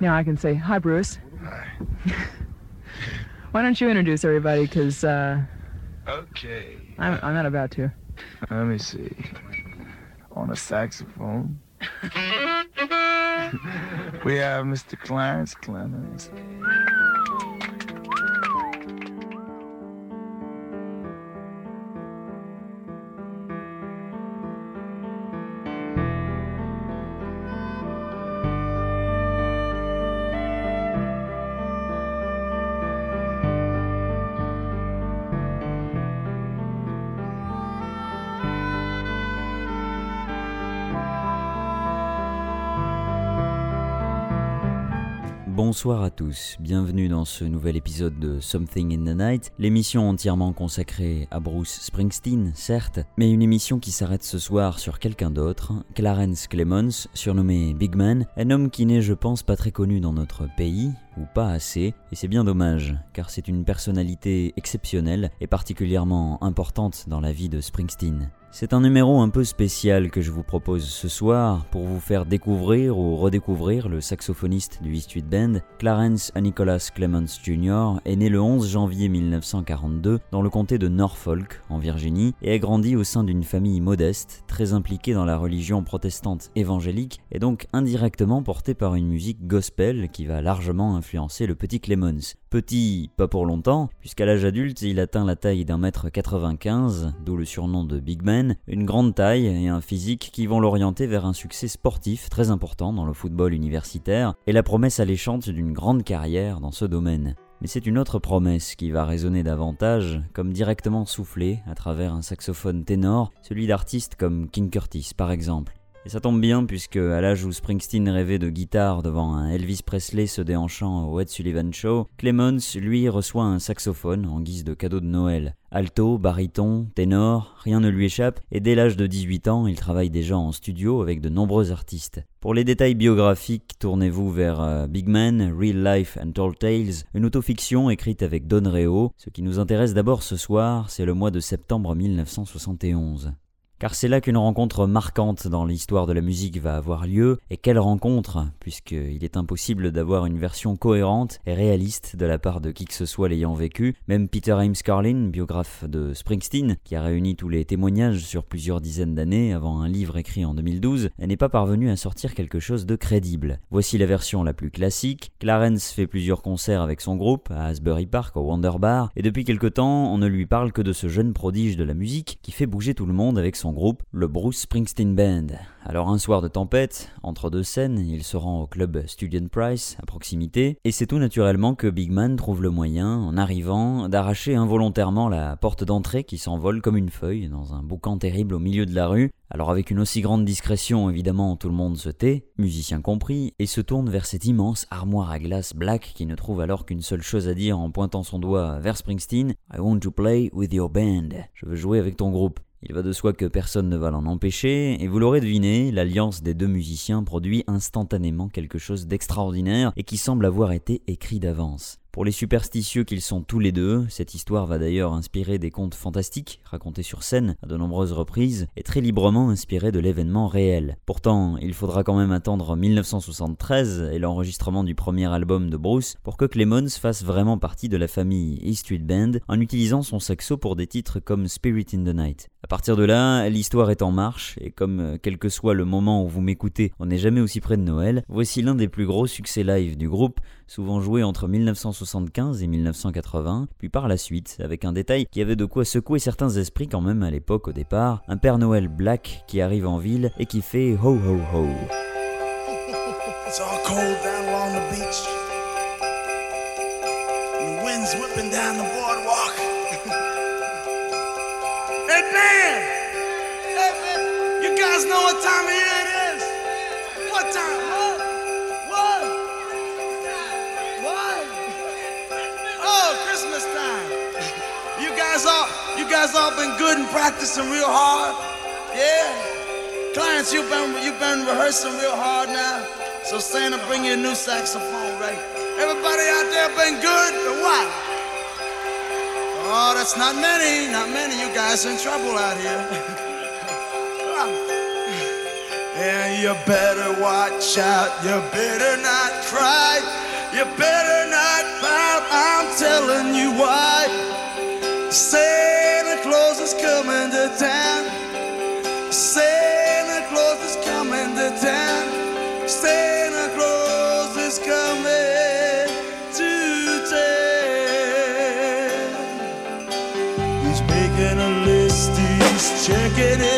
now I can say, hi, Bruce. Hi. Why don't you introduce everybody? Because uh, Okay. I'm, I'm not about to. Let me see. On a saxophone. we have Mr. Clarence Clemens. Bonsoir à tous, bienvenue dans ce nouvel épisode de Something in the Night, l'émission entièrement consacrée à Bruce Springsteen, certes, mais une émission qui s'arrête ce soir sur quelqu'un d'autre, Clarence Clemons, surnommé Big Man, un homme qui n'est je pense pas très connu dans notre pays, ou pas assez, et c'est bien dommage, car c'est une personnalité exceptionnelle et particulièrement importante dans la vie de Springsteen. C'est un numéro un peu spécial que je vous propose ce soir pour vous faire découvrir ou redécouvrir le saxophoniste du E Street Band. Clarence Nicholas Clements Jr. est né le 11 janvier 1942 dans le comté de Norfolk, en Virginie, et a grandi au sein d'une famille modeste, très impliquée dans la religion protestante évangélique, et donc indirectement portée par une musique gospel qui va largement influencer le petit Clemens. Petit, pas pour longtemps, puisqu'à l'âge adulte, il atteint la taille d'un mètre 95, d'où le surnom de Big Man, une grande taille et un physique qui vont l'orienter vers un succès sportif très important dans le football universitaire et la promesse alléchante d'une grande carrière dans ce domaine. Mais c'est une autre promesse qui va résonner davantage, comme directement soufflée à travers un saxophone ténor, celui d'artistes comme King Curtis par exemple. Et ça tombe bien puisque à l'âge où Springsteen rêvait de guitare devant un Elvis Presley se déhanchant au Ed Sullivan Show, Clemons lui reçoit un saxophone en guise de cadeau de Noël. Alto, baryton, ténor, rien ne lui échappe, et dès l'âge de 18 ans, il travaille déjà en studio avec de nombreux artistes. Pour les détails biographiques, tournez-vous vers euh, Big Man, Real Life and Tall Tales, une autofiction écrite avec Don Reo. Ce qui nous intéresse d'abord ce soir, c'est le mois de septembre 1971. Car c'est là qu'une rencontre marquante dans l'histoire de la musique va avoir lieu, et quelle rencontre, puisqu'il est impossible d'avoir une version cohérente et réaliste de la part de qui que ce soit l'ayant vécu. Même Peter Ames Carlin, biographe de Springsteen, qui a réuni tous les témoignages sur plusieurs dizaines d'années avant un livre écrit en 2012, n'est pas parvenu à sortir quelque chose de crédible. Voici la version la plus classique. Clarence fait plusieurs concerts avec son groupe, à Asbury Park, au Wonder Bar, et depuis quelque temps, on ne lui parle que de ce jeune prodige de la musique qui fait bouger tout le monde avec son groupe, le Bruce Springsteen Band. Alors un soir de tempête, entre deux scènes, il se rend au club Student Price, à proximité, et c'est tout naturellement que Big Man trouve le moyen, en arrivant, d'arracher involontairement la porte d'entrée qui s'envole comme une feuille dans un boucan terrible au milieu de la rue. Alors avec une aussi grande discrétion, évidemment, tout le monde se tait, musicien compris, et se tourne vers cette immense armoire à glace black qui ne trouve alors qu'une seule chose à dire en pointant son doigt vers Springsteen, I want to play with your band. Je veux jouer avec ton groupe. Il va de soi que personne ne va l'en empêcher, et vous l'aurez deviné, l'alliance des deux musiciens produit instantanément quelque chose d'extraordinaire et qui semble avoir été écrit d'avance. Pour les superstitieux qu'ils sont tous les deux, cette histoire va d'ailleurs inspirer des contes fantastiques racontés sur scène à de nombreuses reprises et très librement inspirés de l'événement réel. Pourtant, il faudra quand même attendre 1973 et l'enregistrement du premier album de Bruce pour que Clemons fasse vraiment partie de la famille E Street Band en utilisant son saxo pour des titres comme Spirit in the Night. À partir de là, l'histoire est en marche et comme quel que soit le moment où vous m'écoutez, on n'est jamais aussi près de Noël, voici l'un des plus gros succès live du groupe, souvent joué entre 1975 et 1980, puis par la suite, avec un détail qui avait de quoi secouer certains esprits quand même à l'époque au départ, un Père Noël black qui arrive en ville et qui fait ho ho ho. You guys know what time it is? You guys all been good and practicing real hard. Yeah. Clients, you've been you've been rehearsing real hard now. So Santa, bring you a new saxophone, right? Everybody out there been good or what? Oh, that's not many, not many. You guys in trouble out here. yeah, you better watch out. You better not cry. You better not pout, I'm telling you why. Santa get it.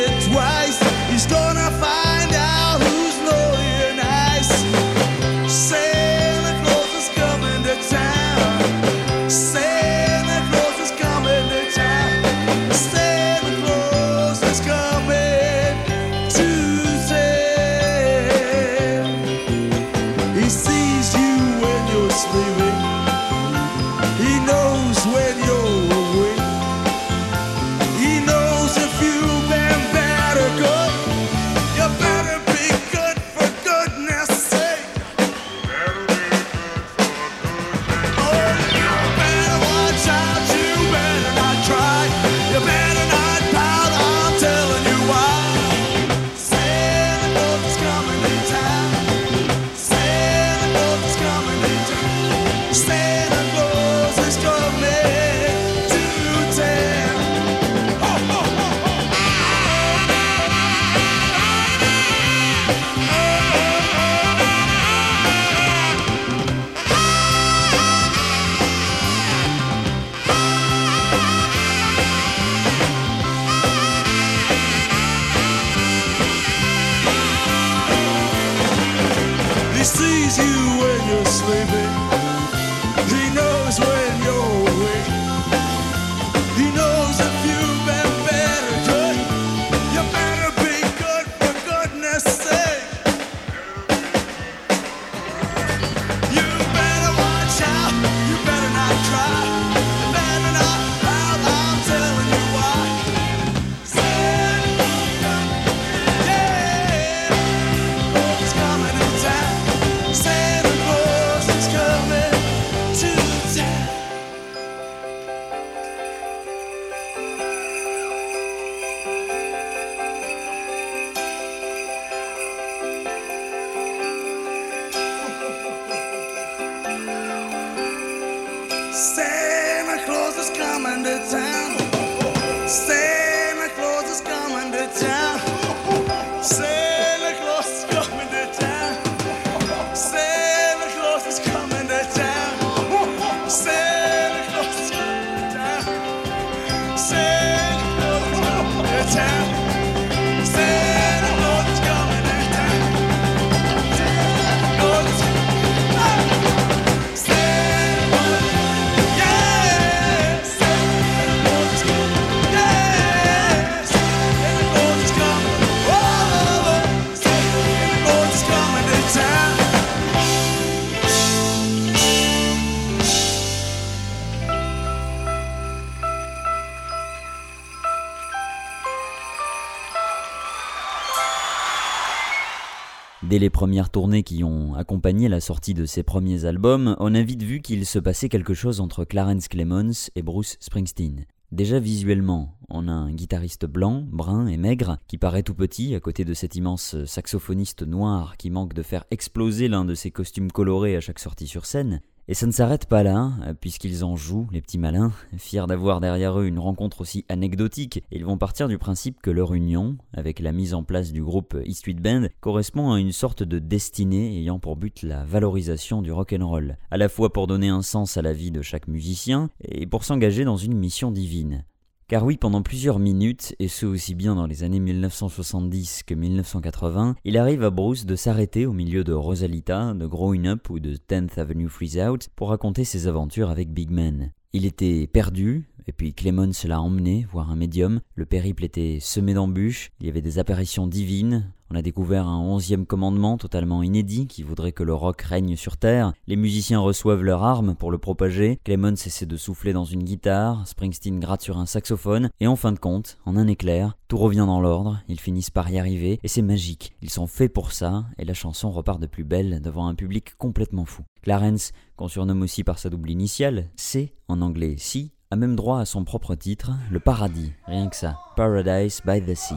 Les premières tournées qui ont accompagné la sortie de ses premiers albums, on a vite vu qu'il se passait quelque chose entre Clarence Clemons et Bruce Springsteen. Déjà visuellement, on a un guitariste blanc, brun et maigre qui paraît tout petit à côté de cet immense saxophoniste noir qui manque de faire exploser l'un de ses costumes colorés à chaque sortie sur scène. Et ça ne s'arrête pas là, puisqu'ils en jouent, les petits malins, fiers d'avoir derrière eux une rencontre aussi anecdotique, ils vont partir du principe que leur union, avec la mise en place du groupe E Street Band, correspond à une sorte de destinée ayant pour but la valorisation du rock'n'roll, à la fois pour donner un sens à la vie de chaque musicien, et pour s'engager dans une mission divine. Car oui, pendant plusieurs minutes, et ce aussi bien dans les années 1970 que 1980, il arrive à Bruce de s'arrêter au milieu de Rosalita, de Growing Up ou de 10th Avenue Freeze Out pour raconter ses aventures avec Big Man. Il était perdu, et puis Clemons l'a emmené voir un médium. Le périple était semé d'embûches, il y avait des apparitions divines. On a découvert un onzième commandement totalement inédit qui voudrait que le rock règne sur Terre. Les musiciens reçoivent leur arme pour le propager. Clemons essaie de souffler dans une guitare. Springsteen gratte sur un saxophone. Et en fin de compte, en un éclair, tout revient dans l'ordre. Ils finissent par y arriver. Et c'est magique. Ils sont faits pour ça. Et la chanson repart de plus belle devant un public complètement fou. Clarence, qu'on surnomme aussi par sa double initiale, C en anglais Si, a même droit à son propre titre, Le Paradis, rien que ça, Paradise by the Sea.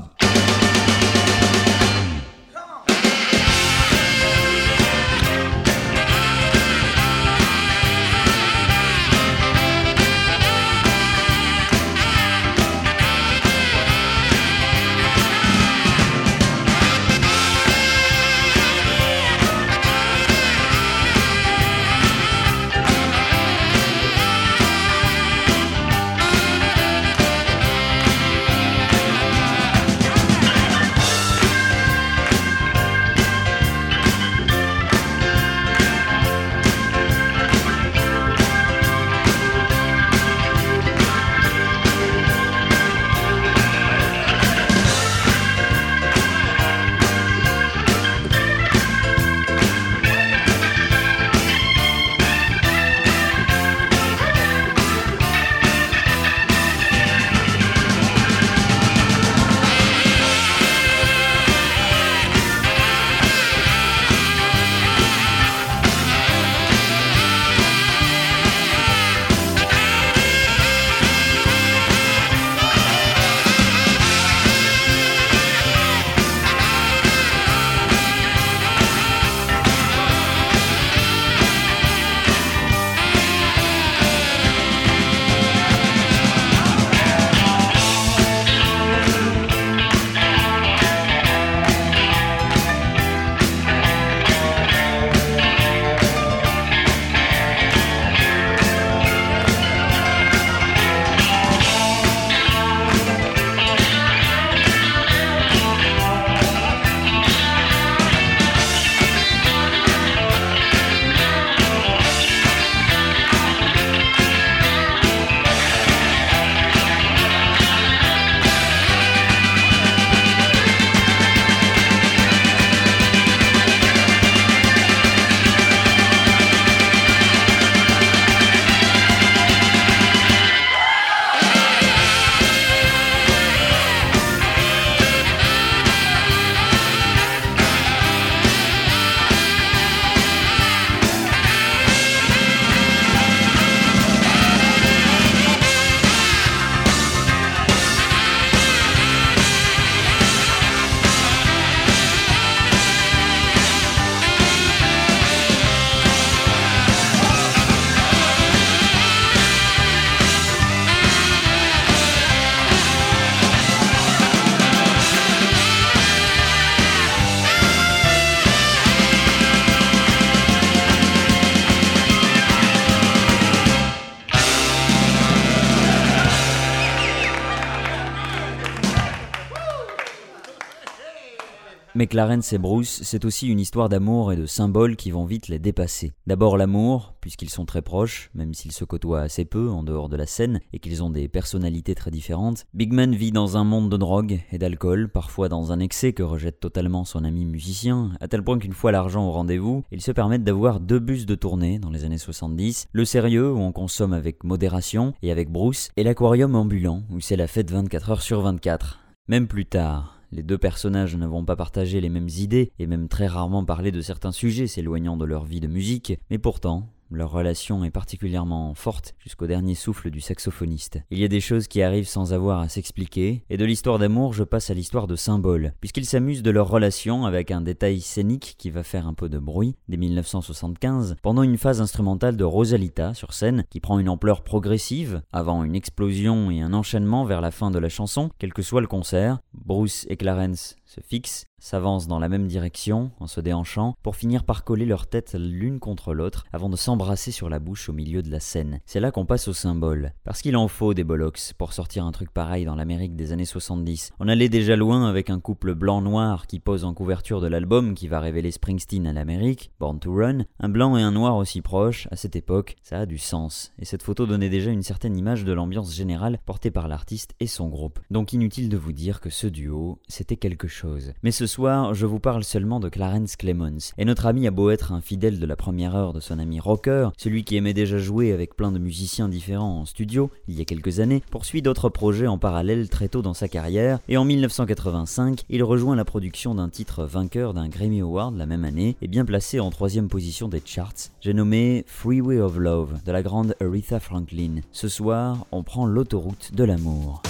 Mais Clarence et Bruce, c'est aussi une histoire d'amour et de symboles qui vont vite les dépasser. D'abord l'amour, puisqu'ils sont très proches, même s'ils se côtoient assez peu en dehors de la scène et qu'ils ont des personnalités très différentes. Big Man vit dans un monde de drogue et d'alcool, parfois dans un excès que rejette totalement son ami musicien, à tel point qu'une fois l'argent au rendez-vous, ils se permettent d'avoir deux bus de tournée dans les années 70, le sérieux où on consomme avec modération et avec Bruce, et l'aquarium ambulant où c'est la fête 24 heures sur 24. Même plus tard, les deux personnages ne vont pas partager les mêmes idées et même très rarement parler de certains sujets s'éloignant de leur vie de musique, mais pourtant, leur relation est particulièrement forte jusqu'au dernier souffle du saxophoniste. Il y a des choses qui arrivent sans avoir à s'expliquer, et de l'histoire d'amour je passe à l'histoire de symboles, puisqu'ils s'amusent de leur relation avec un détail scénique qui va faire un peu de bruit dès 1975, pendant une phase instrumentale de Rosalita sur scène, qui prend une ampleur progressive, avant une explosion et un enchaînement vers la fin de la chanson, quel que soit le concert. Bruce et Clarence se fixent, s'avancent dans la même direction en se déhanchant pour finir par coller leurs têtes l'une contre l'autre avant de s'embrasser sur la bouche au milieu de la scène. C'est là qu'on passe au symbole. Parce qu'il en faut des bollocks pour sortir un truc pareil dans l'Amérique des années 70. On allait déjà loin avec un couple blanc-noir qui pose en couverture de l'album qui va révéler Springsteen à l'Amérique, Born to Run. Un blanc et un noir aussi proches, à cette époque, ça a du sens. Et cette photo donnait déjà une certaine image de l'ambiance générale portée par l'artiste et son groupe. Donc inutile de vous dire que ce duo, c'était quelque chose mais ce soir, je vous parle seulement de Clarence Clemons. Et notre ami a beau être un fidèle de la première heure de son ami rocker, celui qui aimait déjà jouer avec plein de musiciens différents en studio, il y a quelques années, poursuit d'autres projets en parallèle très tôt dans sa carrière, et en 1985, il rejoint la production d'un titre vainqueur d'un Grammy Award la même année, et bien placé en troisième position des charts. J'ai nommé Freeway of Love de la grande Aretha Franklin. Ce soir, on prend l'autoroute de l'amour.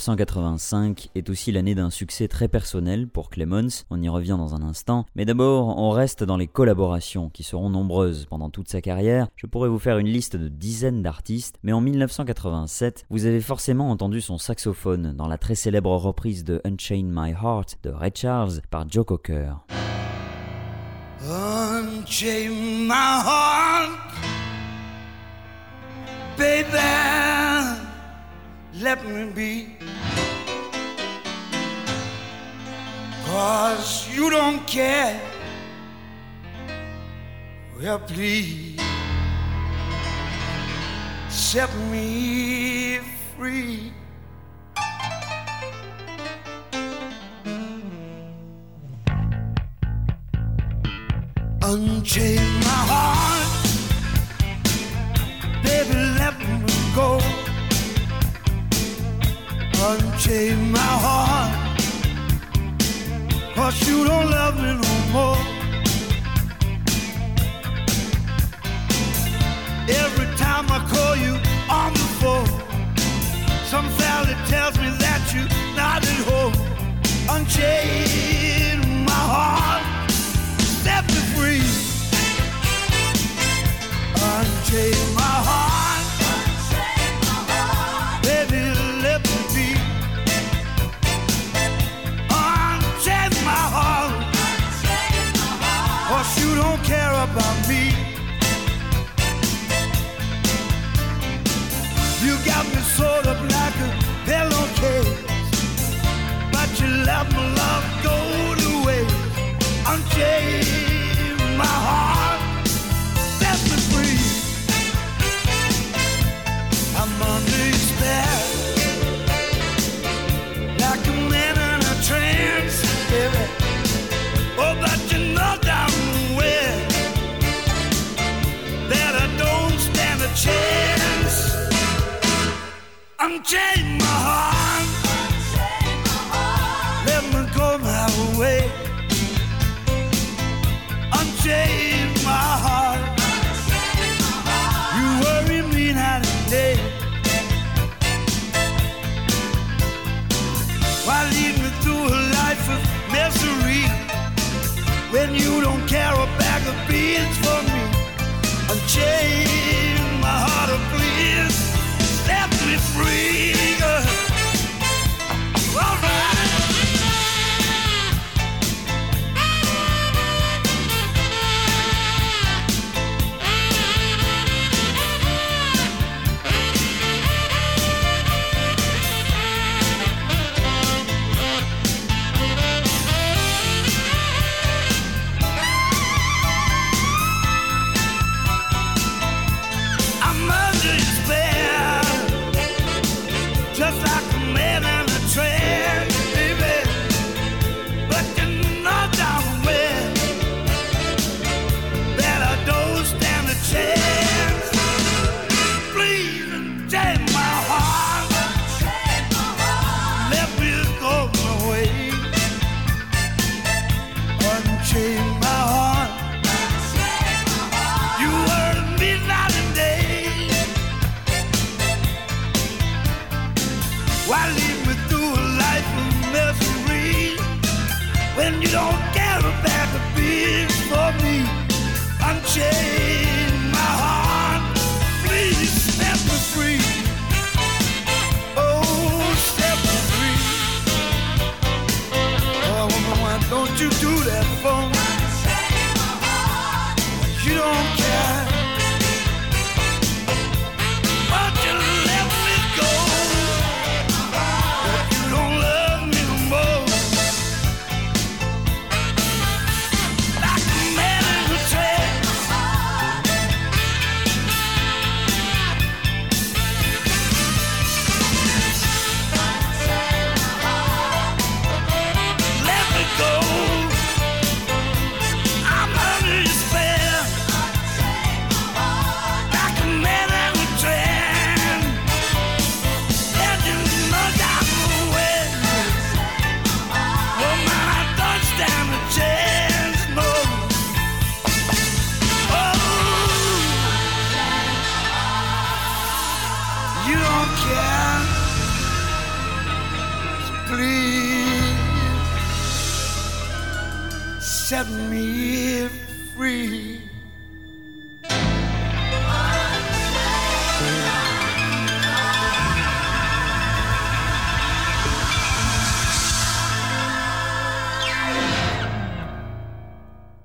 1985 est aussi l'année d'un succès très personnel pour Clemons, on y revient dans un instant, mais d'abord on reste dans les collaborations qui seront nombreuses pendant toute sa carrière. Je pourrais vous faire une liste de dizaines d'artistes, mais en 1987, vous avez forcément entendu son saxophone dans la très célèbre reprise de Unchain My Heart de Ray Charles par Joe Cocker. Unchain my heart, baby. Let me be. Cause you don't care. Well, please set me free. Unchain my heart, baby, let me go unchain my heart. Cause you don't love me no more. Every time I call you on the phone, some fella tells me that you're not at home. Unchain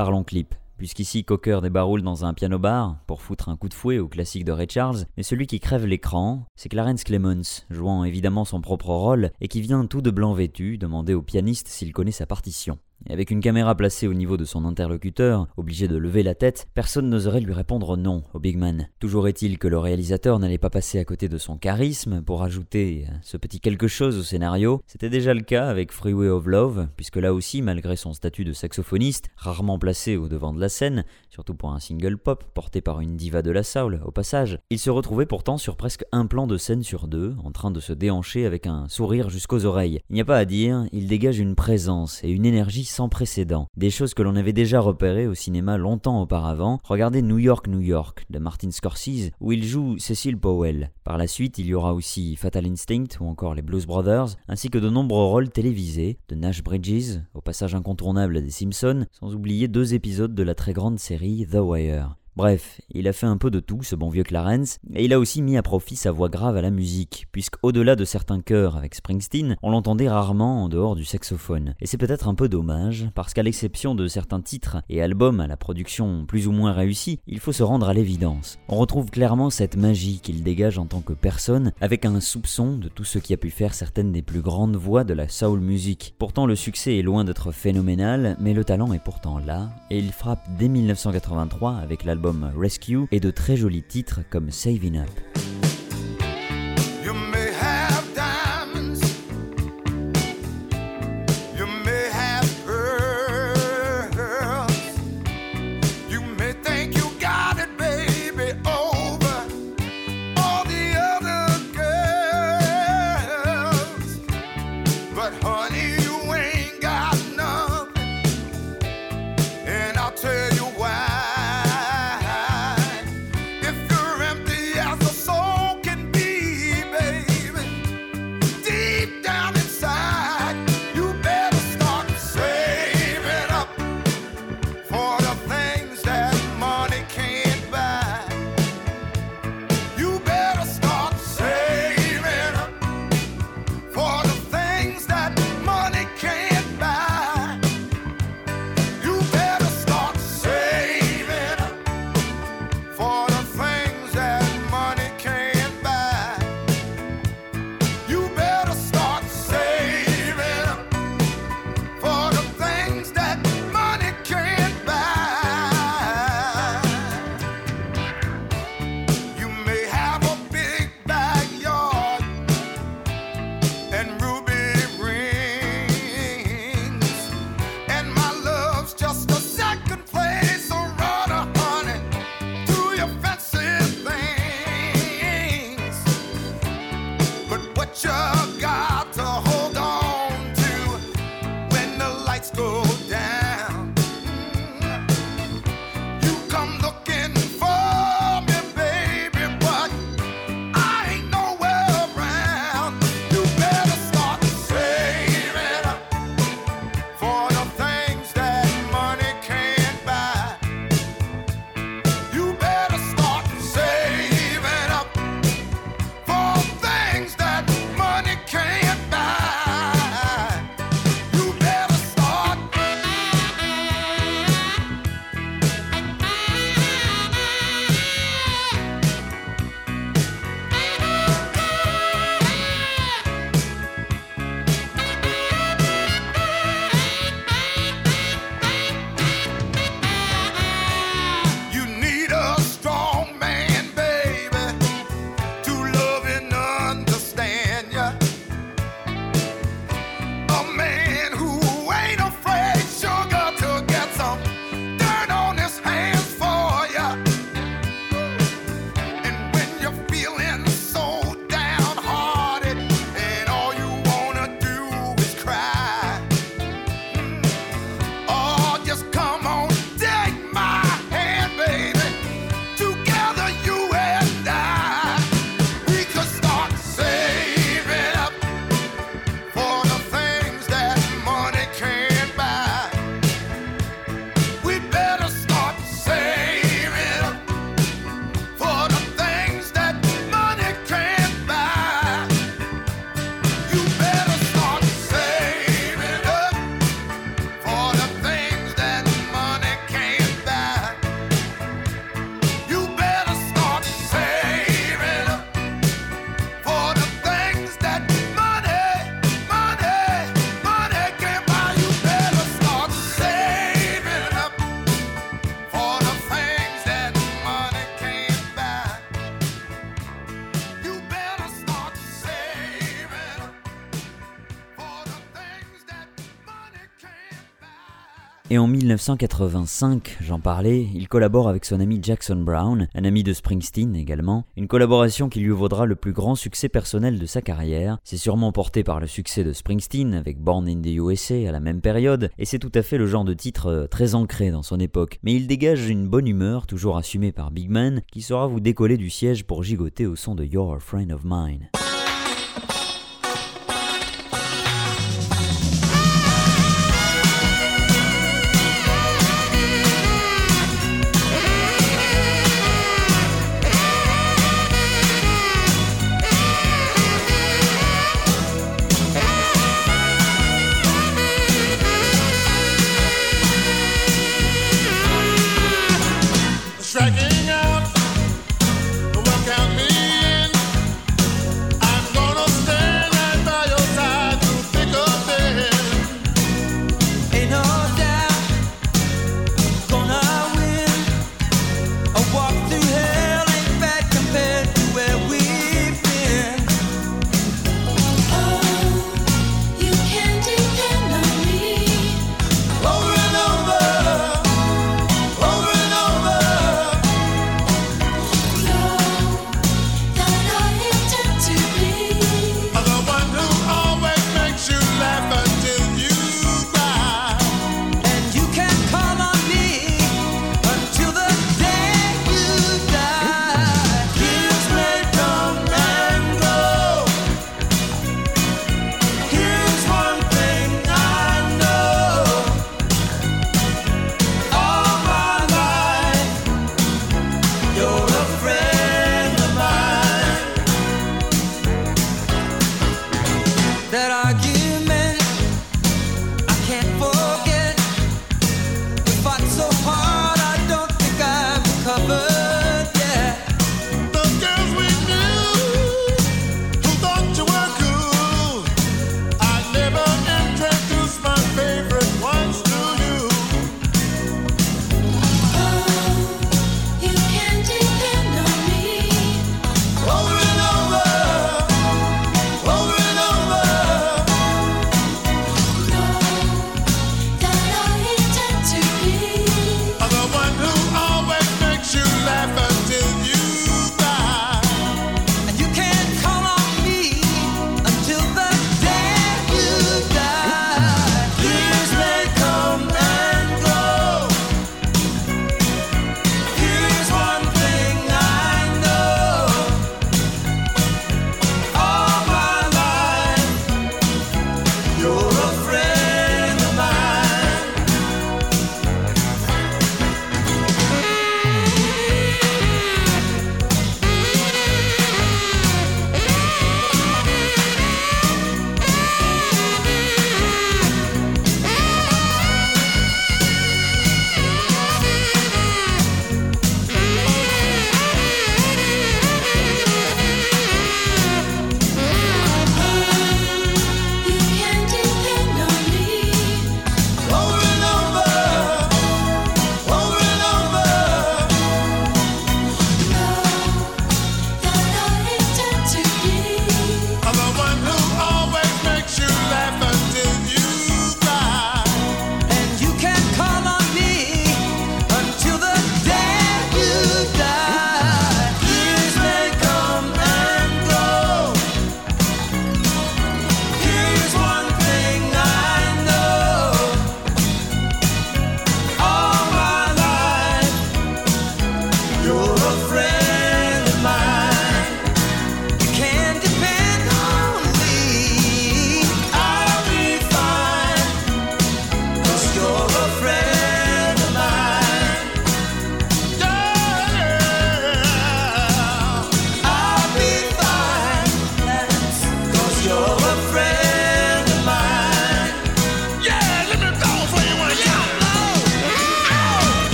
Parlons clip. Puisqu'ici Cocker débaroule dans un piano bar pour foutre un coup de fouet au classique de Ray Charles, mais celui qui crève l'écran, c'est Clarence Clemons, jouant évidemment son propre rôle et qui vient tout de blanc vêtu demander au pianiste s'il connaît sa partition. Avec une caméra placée au niveau de son interlocuteur, obligé de lever la tête, personne n'oserait lui répondre non au big man. Toujours est-il que le réalisateur n'allait pas passer à côté de son charisme pour ajouter ce petit quelque chose au scénario. C'était déjà le cas avec Freeway of Love, puisque là aussi, malgré son statut de saxophoniste, rarement placé au devant de la scène, surtout pour un single pop porté par une diva de la soul au passage, il se retrouvait pourtant sur presque un plan de scène sur deux, en train de se déhancher avec un sourire jusqu'aux oreilles. Il n'y a pas à dire, il dégage une présence et une énergie sans précédent. Des choses que l'on avait déjà repérées au cinéma longtemps auparavant. Regardez New York, New York de Martin Scorsese où il joue Cecil Powell. Par la suite, il y aura aussi Fatal Instinct ou encore les Blues Brothers, ainsi que de nombreux rôles télévisés, de Nash Bridges, au passage incontournable des Simpsons, sans oublier deux épisodes de la très grande série The Wire. Bref, il a fait un peu de tout, ce bon vieux Clarence, et il a aussi mis à profit sa voix grave à la musique, puisqu'au-delà de certains chœurs avec Springsteen, on l'entendait rarement en dehors du saxophone. Et c'est peut-être un peu dommage, parce qu'à l'exception de certains titres et albums à la production plus ou moins réussie, il faut se rendre à l'évidence. On retrouve clairement cette magie qu'il dégage en tant que personne, avec un soupçon de tout ce qui a pu faire certaines des plus grandes voix de la soul music. Pourtant, le succès est loin d'être phénoménal, mais le talent est pourtant là, et il frappe dès 1983 avec l'album Rescue et de très jolis titres comme Saving Up. 1985, j'en parlais, il collabore avec son ami Jackson Brown, un ami de Springsteen également, une collaboration qui lui vaudra le plus grand succès personnel de sa carrière. C'est sûrement porté par le succès de Springsteen avec Born in the USA à la même période, et c'est tout à fait le genre de titre euh, très ancré dans son époque. Mais il dégage une bonne humeur, toujours assumée par Big Man, qui saura vous décoller du siège pour gigoter au son de You're a Friend of Mine.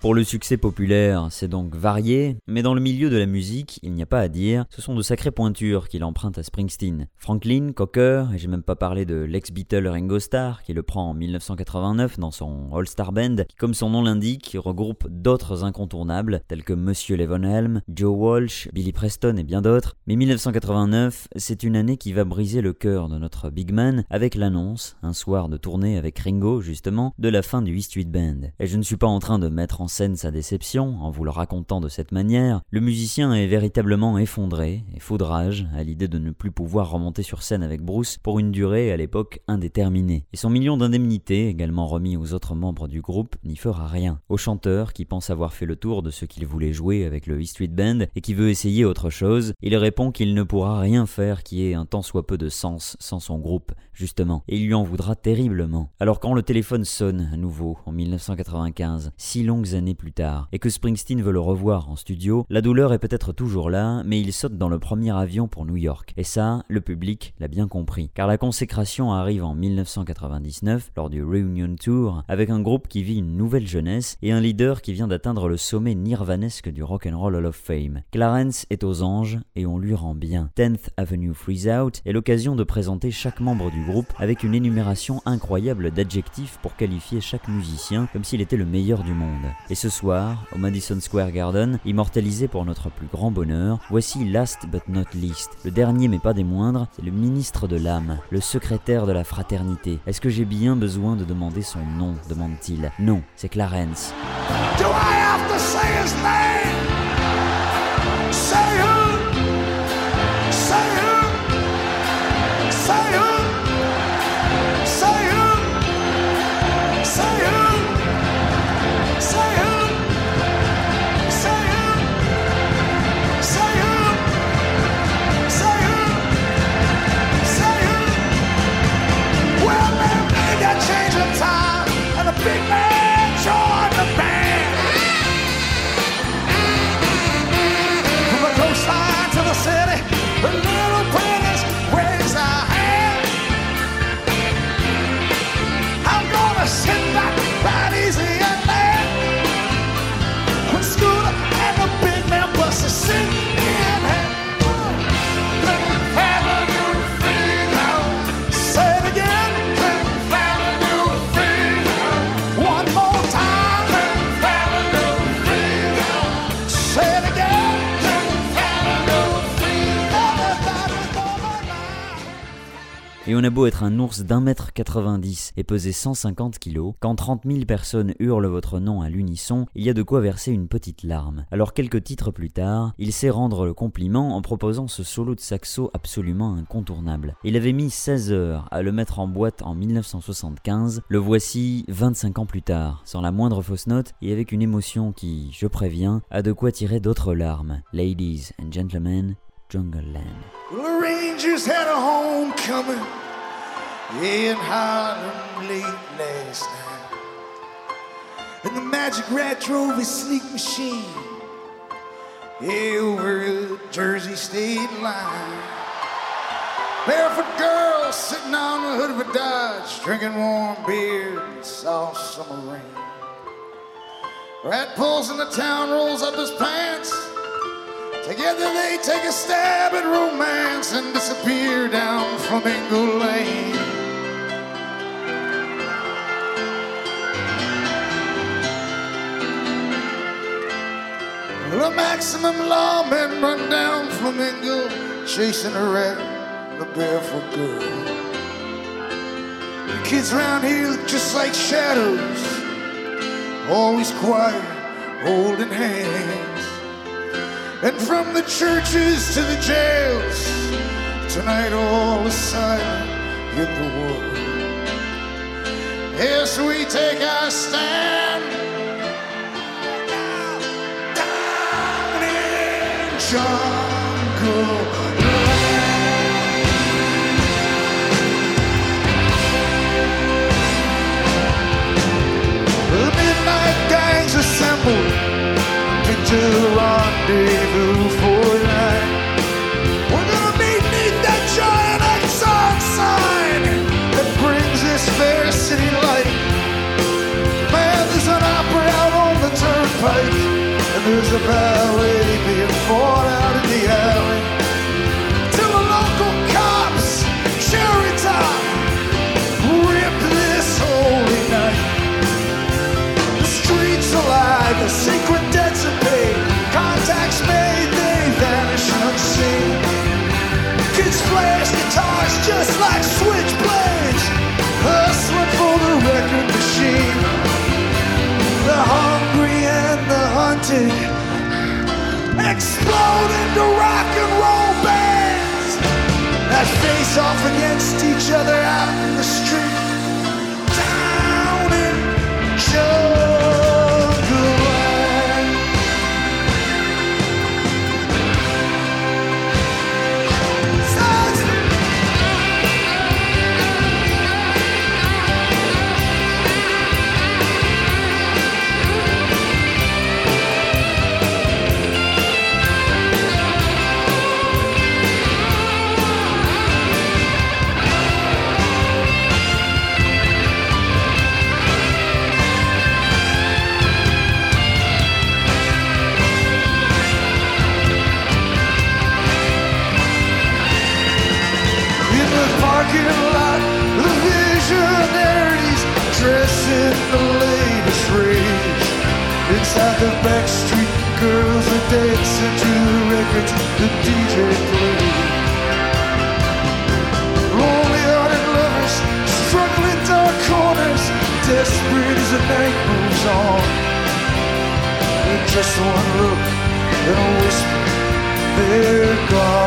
Pour le succès populaire, c'est donc varié, mais dans le milieu de la musique, il n'y a pas à dire, ce sont de sacrées pointures qu'il emprunte à Springsteen. Franklin, Cocker, et j'ai même pas parlé de l'ex-Beatle Ringo Starr, qui le prend en 1989 dans son All-Star Band, qui comme son nom l'indique, regroupe d'autres incontournables, tels que Monsieur Levonhelm, Joe Walsh, Billy Preston et bien d'autres. Mais 1989, c'est une année qui va briser le cœur de notre big man avec l'annonce, un soir de tournée avec Ringo justement, de la fin du E Street Band. Et je ne suis pas en train de mettre en scène sa déception en vous le racontant de cette manière, le musicien est véritablement effondré et foudrage à l'idée de ne plus pouvoir remonter sur scène avec Bruce pour une durée à l'époque indéterminée. Et son million d'indemnités, également remis aux autres membres du groupe, n'y fera rien. Au chanteur qui pense avoir fait le tour de ce qu'il voulait jouer avec le E Street Band et qui veut essayer autre chose, il répond qu'il ne pourra rien faire qui ait un tant soit peu de sens sans son groupe, justement, et il lui en voudra terriblement. Alors quand le téléphone sonne à nouveau en 1995, six longues plus tard, et que Springsteen veut le revoir en studio, la douleur est peut-être toujours là, mais il saute dans le premier avion pour New York. Et ça, le public l'a bien compris, car la consécration arrive en 1999 lors du Reunion Tour, avec un groupe qui vit une nouvelle jeunesse et un leader qui vient d'atteindre le sommet nirvanesque du Rock and Roll Hall of Fame. Clarence est aux anges et on lui rend bien. 10th Avenue Freeze Out est l'occasion de présenter chaque membre du groupe avec une énumération incroyable d'adjectifs pour qualifier chaque musicien comme s'il était le meilleur du monde. Et ce soir, au Madison Square Garden, immortalisé pour notre plus grand bonheur, voici last but not least. Le dernier mais pas des moindres, c'est le ministre de l'âme, le secrétaire de la fraternité. Est-ce que j'ai bien besoin de demander son nom demande-t-il. Non, c'est Clarence. Do I have to say his name? Beau être un ours d'un mètre 90 et peser 150 kilos, quand 30 000 personnes hurlent votre nom à l'unisson, il y a de quoi verser une petite larme. Alors quelques titres plus tard, il sait rendre le compliment en proposant ce solo de saxo absolument incontournable. Il avait mis 16 heures à le mettre en boîte en 1975, le voici 25 ans plus tard, sans la moindre fausse note et avec une émotion qui, je préviens, a de quoi tirer d'autres larmes. Ladies and gentlemen, Jungle Land. In Harlem late last night. And the Magic Rat drove his sleek machine over the Jersey state line. Barefoot girls sitting on the hood of a Dodge, drinking warm beer in soft summer rain. Rat pulls in the town, rolls up his pants. Together they take a stab at romance and disappear down Flamingo Lane. The maximum lawmen run down Flamingo, chasing a rat, the barefoot girl. The kids around here look just like shadows, always quiet, holding hands. And from the churches to the jails, tonight all is silent in the world. Yes, we take our stand jungle. Midnight gangs assemble the rendezvous for There's a ballet being fought out in the alley. To the local cops, cherry top, rip this holy night. The streets alive, the secret debts are paid. Contacts made, they vanish unseen. Kids flash guitars just like switch. melted, explode into rock and roll bands that face off against each other out in the street. Parking lot, the visionaries dress in the latest rage. Inside the back street, girls are dancing to the records the DJ plays. Lonely-hearted lovers struggling dark corners, desperate as the night moves on. With just one look and a whisper, they're gone.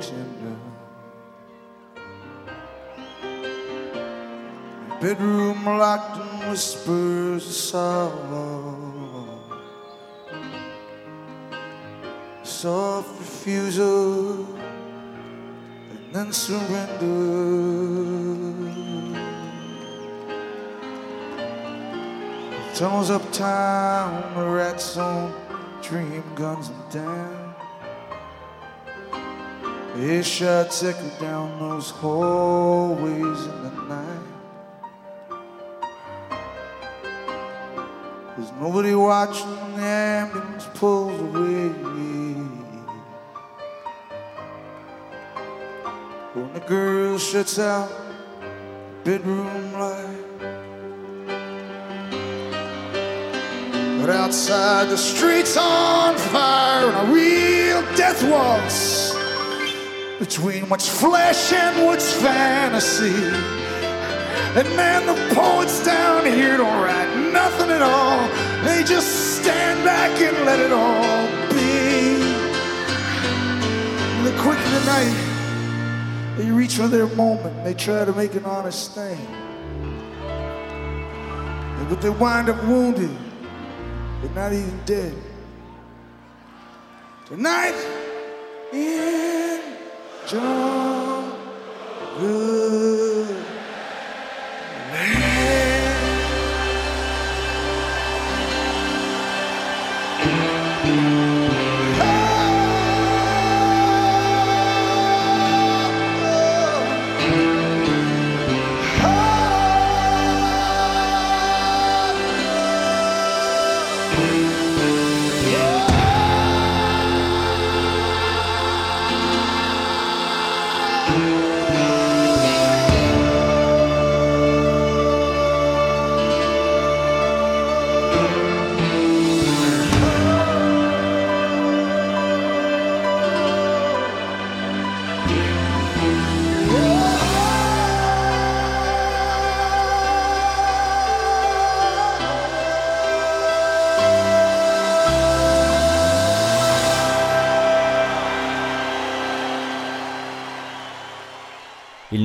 Tender. Bedroom locked in whispers of sorrow. Soft refusal and then surrender. Tunnels uptown, the rats on dream guns and down. Earshots echo down those hallways in the night. There's nobody watching, the ambulance pulls away. When the girl shuts out the bedroom light. But outside the streets on fire and a real death waltz between what's flesh and what's fantasy. And man, the poets down here don't write nothing at all. They just stand back and let it all be. And the quick of the night, they reach for their moment. They try to make an honest thing. But they wind up wounded but not even dead. Tonight in John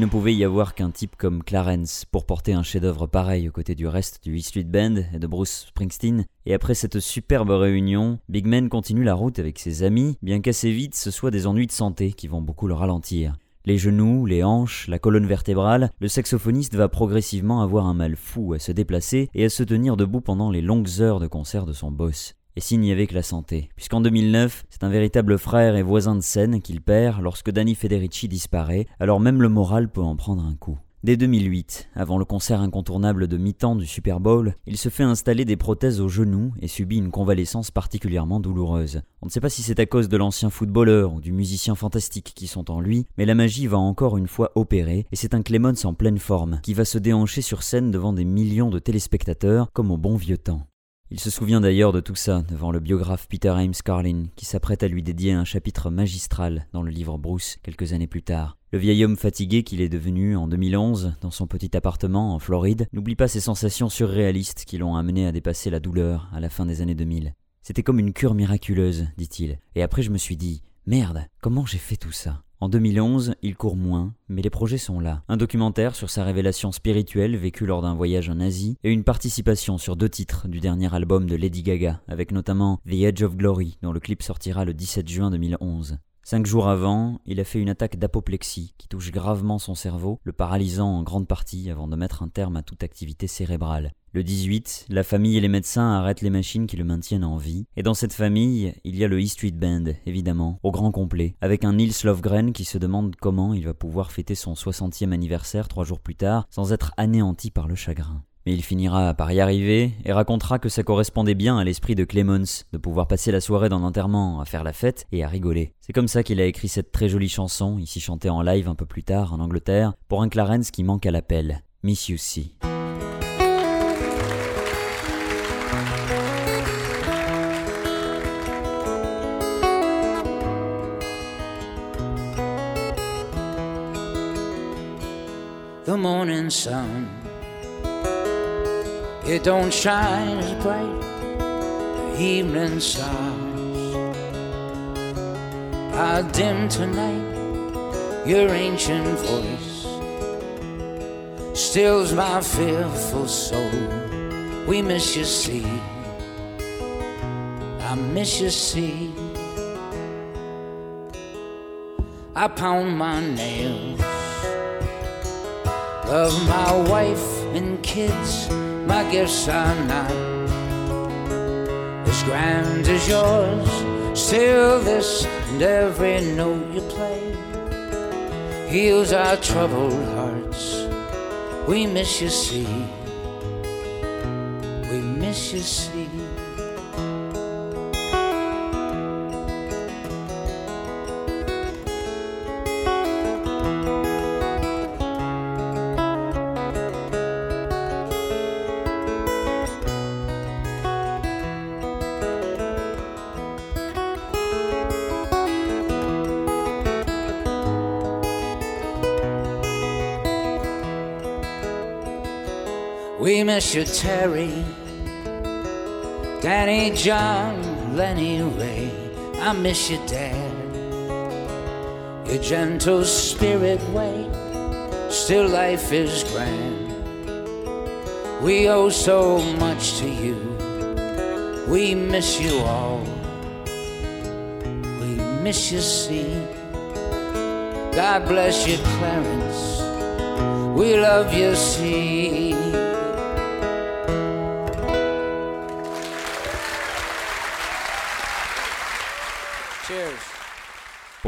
ne pouvait y avoir qu'un type comme Clarence pour porter un chef-d'œuvre pareil aux côtés du reste du E Street Band et de Bruce Springsteen. Et après cette superbe réunion, Big Man continue la route avec ses amis, bien qu'assez vite ce soit des ennuis de santé qui vont beaucoup le ralentir. Les genoux, les hanches, la colonne vertébrale, le saxophoniste va progressivement avoir un mal fou à se déplacer et à se tenir debout pendant les longues heures de concert de son boss. Et s'il n'y avait que la santé, puisqu'en 2009, c'est un véritable frère et voisin de scène qu'il perd lorsque Danny Federici disparaît, alors même le moral peut en prendre un coup. Dès 2008, avant le concert incontournable de mi-temps du Super Bowl, il se fait installer des prothèses aux genoux et subit une convalescence particulièrement douloureuse. On ne sait pas si c'est à cause de l'ancien footballeur ou du musicien fantastique qui sont en lui, mais la magie va encore une fois opérer et c'est un Clemons en pleine forme qui va se déhancher sur scène devant des millions de téléspectateurs comme au bon vieux temps. Il se souvient d'ailleurs de tout ça devant le biographe Peter Ames Carlin, qui s'apprête à lui dédier un chapitre magistral dans le livre Bruce quelques années plus tard. Le vieil homme fatigué qu'il est devenu en 2011 dans son petit appartement en Floride n'oublie pas ses sensations surréalistes qui l'ont amené à dépasser la douleur à la fin des années 2000. C'était comme une cure miraculeuse, dit-il. Et après je me suis dit, merde, comment j'ai fait tout ça? En 2011, il court moins, mais les projets sont là. Un documentaire sur sa révélation spirituelle vécue lors d'un voyage en Asie, et une participation sur deux titres du dernier album de Lady Gaga, avec notamment The Edge of Glory, dont le clip sortira le 17 juin 2011. Cinq jours avant, il a fait une attaque d'apoplexie qui touche gravement son cerveau, le paralysant en grande partie avant de mettre un terme à toute activité cérébrale. Le 18, la famille et les médecins arrêtent les machines qui le maintiennent en vie. Et dans cette famille, il y a le E Street Band, évidemment, au grand complet, avec un Nils Lofgren qui se demande comment il va pouvoir fêter son 60e anniversaire trois jours plus tard sans être anéanti par le chagrin. Mais il finira par y arriver et racontera que ça correspondait bien à l'esprit de Clemens, de pouvoir passer la soirée dans l'enterrement à faire la fête et à rigoler. C'est comme ça qu'il a écrit cette très jolie chanson, ici chantée en live un peu plus tard en Angleterre, pour un Clarence qui manque à l'appel, Miss You See. the morning sun. It don't shine as bright. The evening stars How dim tonight your ancient voice stills my fearful soul. We miss you, see. I miss you, see. I pound my nails. Love my wife and kids. My gifts are not as grand as yours. Still, this and every note you play heals our troubled hearts. We miss you, see. We miss you, see. We Terry, Danny, John, Lenny, Ray. I miss you, Dad. Your gentle spirit way, still life is grand. We owe so much to you. We miss you all. We miss you, see. God bless you, Clarence. We love you, see.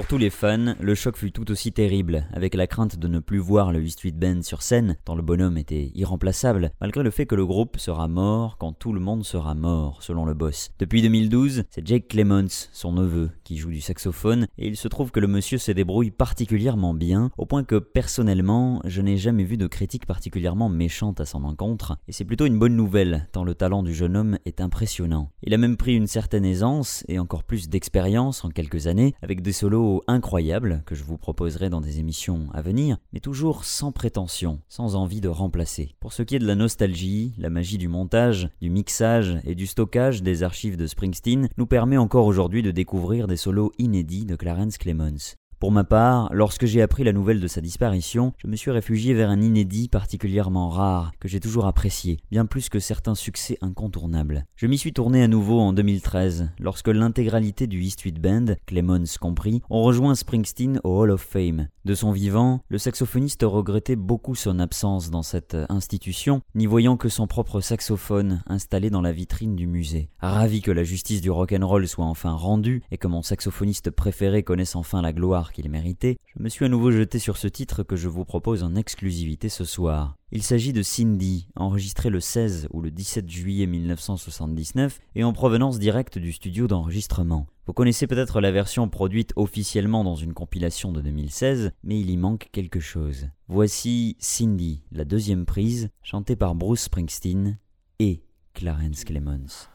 Pour tous les fans, le choc fut tout aussi terrible, avec la crainte de ne plus voir le E Street Band sur scène, tant le bonhomme était irremplaçable, malgré le fait que le groupe sera mort quand tout le monde sera mort, selon le boss. Depuis 2012, c'est Jake Clements, son neveu, qui joue du saxophone, et il se trouve que le monsieur se débrouille particulièrement bien, au point que personnellement, je n'ai jamais vu de critique particulièrement méchante à son encontre, et c'est plutôt une bonne nouvelle, tant le talent du jeune homme est impressionnant. Il a même pris une certaine aisance, et encore plus d'expérience en quelques années, avec des solos incroyables que je vous proposerai dans des émissions à venir, mais toujours sans prétention, sans envie de remplacer. Pour ce qui est de la nostalgie, la magie du montage, du mixage et du stockage des archives de Springsteen nous permet encore aujourd'hui de découvrir des solos inédits de Clarence Clemons. Pour ma part, lorsque j'ai appris la nouvelle de sa disparition, je me suis réfugié vers un inédit particulièrement rare, que j'ai toujours apprécié, bien plus que certains succès incontournables. Je m'y suis tourné à nouveau en 2013, lorsque l'intégralité du E Street Band, Clemons compris, ont rejoint Springsteen au Hall of Fame. De son vivant, le saxophoniste regrettait beaucoup son absence dans cette institution, n'y voyant que son propre saxophone installé dans la vitrine du musée. Ravi que la justice du rock'n'roll soit enfin rendue et que mon saxophoniste préféré connaisse enfin la gloire qu'il méritait, je me suis à nouveau jeté sur ce titre que je vous propose en exclusivité ce soir. Il s'agit de Cindy, enregistré le 16 ou le 17 juillet 1979 et en provenance directe du studio d'enregistrement. Vous connaissez peut-être la version produite officiellement dans une compilation de 2016, mais il y manque quelque chose. Voici Cindy, la deuxième prise, chantée par Bruce Springsteen et Clarence Clemons.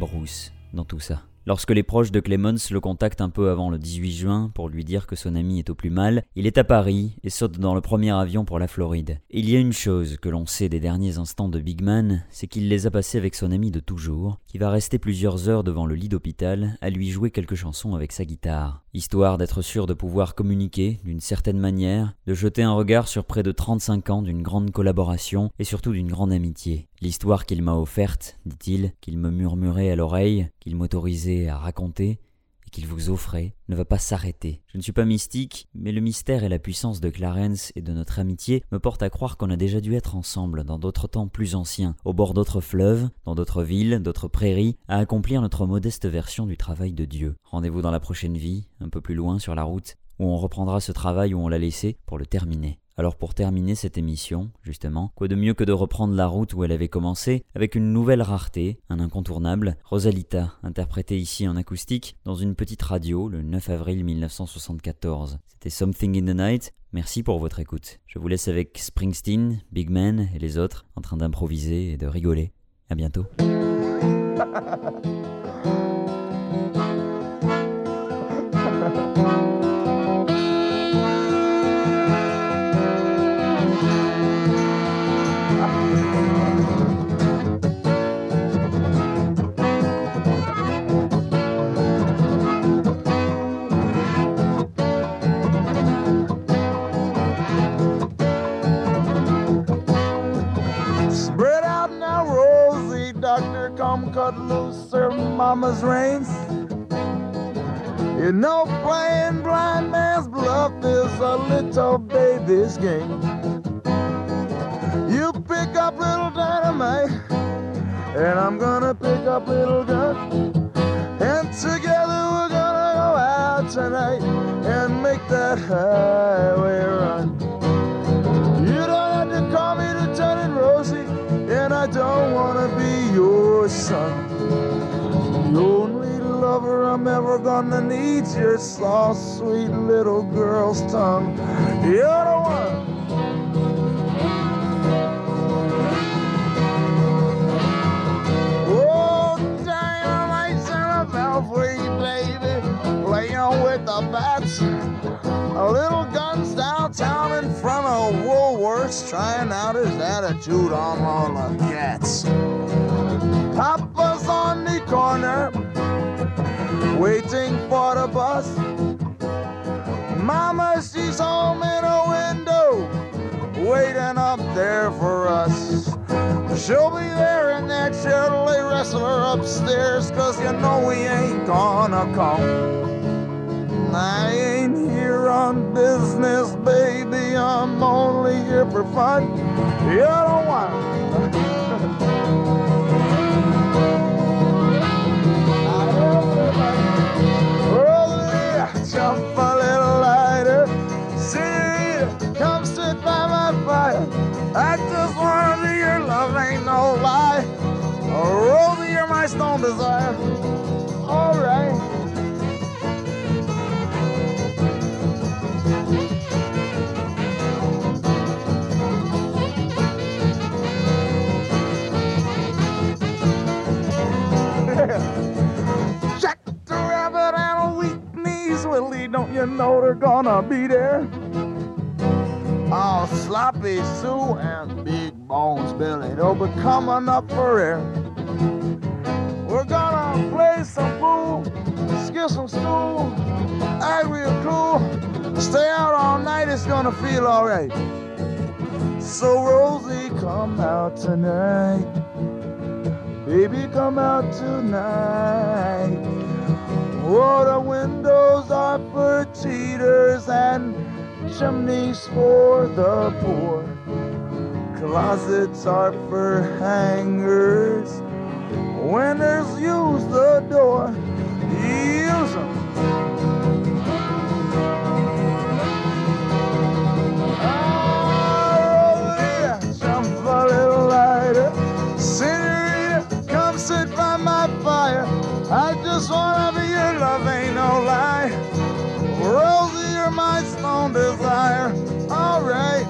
Bruce dans tout ça. Lorsque les proches de Clemens le contactent un peu avant le 18 juin pour lui dire que son ami est au plus mal, il est à Paris et saute dans le premier avion pour la Floride. Il y a une chose que l'on sait des derniers instants de Big Man, c'est qu'il les a passés avec son ami de toujours, qui va rester plusieurs heures devant le lit d'hôpital à lui jouer quelques chansons avec sa guitare, histoire d'être sûr de pouvoir communiquer d'une certaine manière, de jeter un regard sur près de 35 ans d'une grande collaboration et surtout d'une grande amitié. L'histoire qu'il m'a offerte, dit-il, qu'il me murmurait à l'oreille, qu'il m'autorisait à raconter, et qu'il vous offrait, ne va pas s'arrêter. Je ne suis pas mystique, mais le mystère et la puissance de Clarence et de notre amitié me portent à croire qu'on a déjà dû être ensemble dans d'autres temps plus anciens, au bord d'autres fleuves, dans d'autres villes, d'autres prairies, à accomplir notre modeste version du travail de Dieu. Rendez-vous dans la prochaine vie, un peu plus loin sur la route, où on reprendra ce travail où on l'a laissé pour le terminer. Alors pour terminer cette émission, justement, quoi de mieux que de reprendre la route où elle avait commencé, avec une nouvelle rareté, un incontournable, Rosalita, interprétée ici en acoustique, dans une petite radio le 9 avril 1974. C'était Something in the Night, merci pour votre écoute. Je vous laisse avec Springsteen, Big Man et les autres, en train d'improviser et de rigoler. À bientôt. cut loose her mama's reins. You know, playing blind man's bluff is a little baby's game. You pick up little dynamite, and I'm gonna pick up little gun. Ever gonna need's your soft, sweet little girl's tongue. You're the one. Oh, dynamite's in a belfry, baby, playing with the bats. A little guns downtown in front of Woolworths, trying out his attitude on all the cats. Papa's on the corner, waiting for the bus. Mama, she's home in a window, waiting up there for us. She'll be there in that Chevrolet wrestler upstairs, cause you know we ain't gonna come. I ain't here on business, baby. I'm only here for fun. You don't want. Jump a little lighter. Senorita, come sit by my fire. I just wanna be your love, ain't no lie. Oh, Rosie, you're my stone desire. You know they're gonna be there? Oh, Sloppy Sue and Big Bones Billy, they'll be coming up for air. We're gonna play some pool, skip some stool, act real cool. Stay out all night, it's gonna feel alright. So Rosie, come out tonight. Baby, come out tonight. Oh, the windows are for cheaters and chimneys for the poor. Closets are for hangers. Winners use the door. Use 'em. Oh, yeah. Jump a little lighter. Come sit by my love ain't no lie. Rosie, you're my stone desire. All right.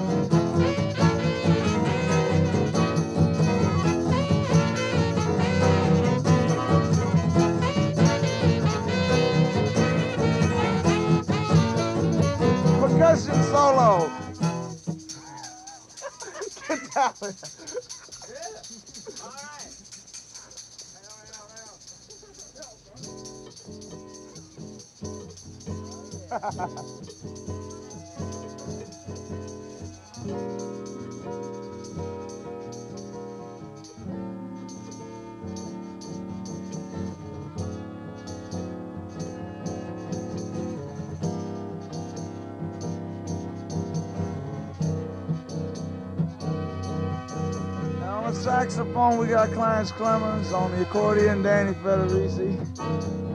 Percussion solo. Get down. Saxophone, we got Clarence Clemens. On the accordion, Danny Federici.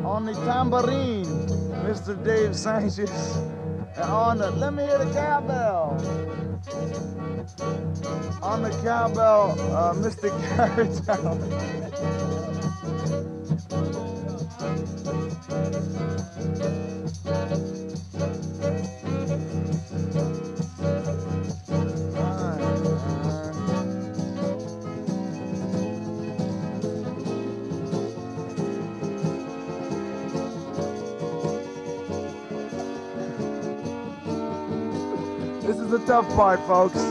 On the tambourine, Mr. Dave Sanchez. On the, let me hear the cowbell. On the cowbell, uh, Mr. Garrett Allen. This is the tough part, folks.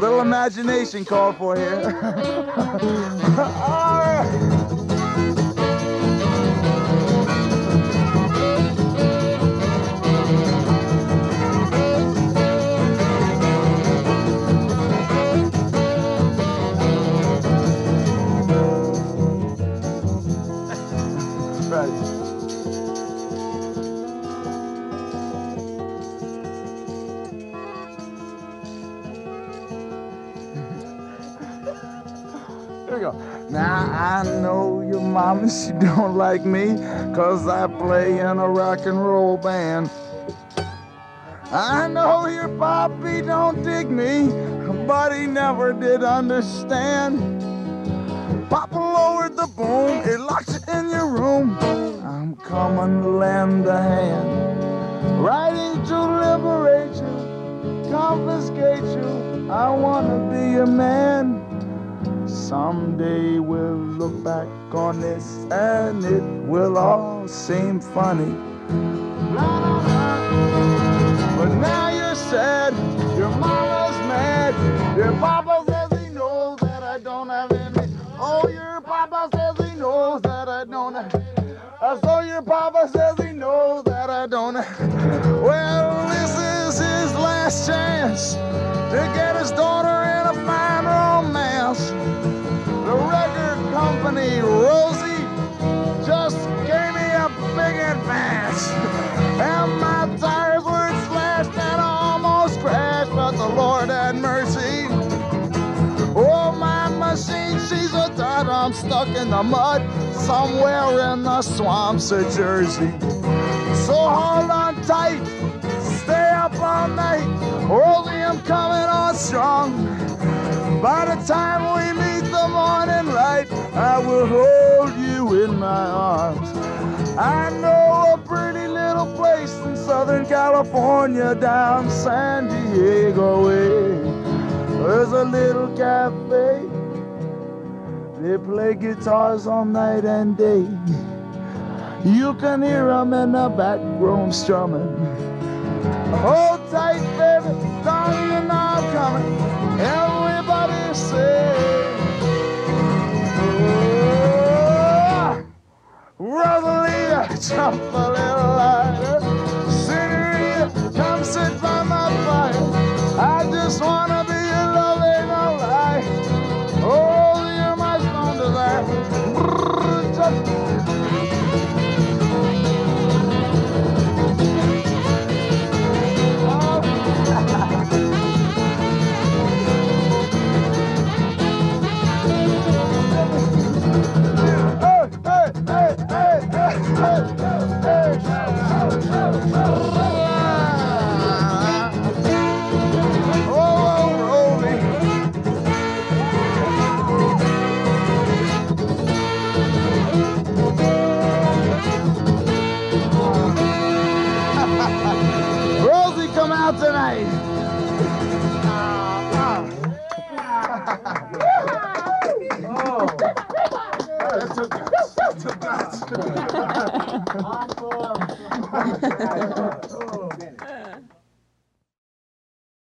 Little imagination called for here. she don't like me, cause I play in a rock and roll band. I know your poppy don't dig me, but he never did understand. Papa lowered the boom, it locks you in your room. I'm coming to lend a hand, writing to liberate you, confiscate you. I wanna be a man. Someday we'll look back on this and it will all seem funny. But now you're sad, your mama's mad, your papa says he knows that I don't have any. Oh, your papa says he knows that I don't have. Uh, so your papa says he knows that I don't have. Well, this is his last chance Rosie, just gave me a big advance. And my tires were slashed and almost crashed, but the Lord had mercy. Oh, my machine, she's a dud. I'm stuck in the mud somewhere in the swamps of Jersey. So hold on tight, stay up all night. Rosie, I'm coming on strong. By the time we meet the morning I will hold you in my arms. I know a pretty little place in Southern California down San Diego way. There's a little cafe. They play guitars all night and day. You can hear 'em in the back room strumming. Hold tight, baby, know I'm coming? Everybody say, Rosalita, jump a little lighter.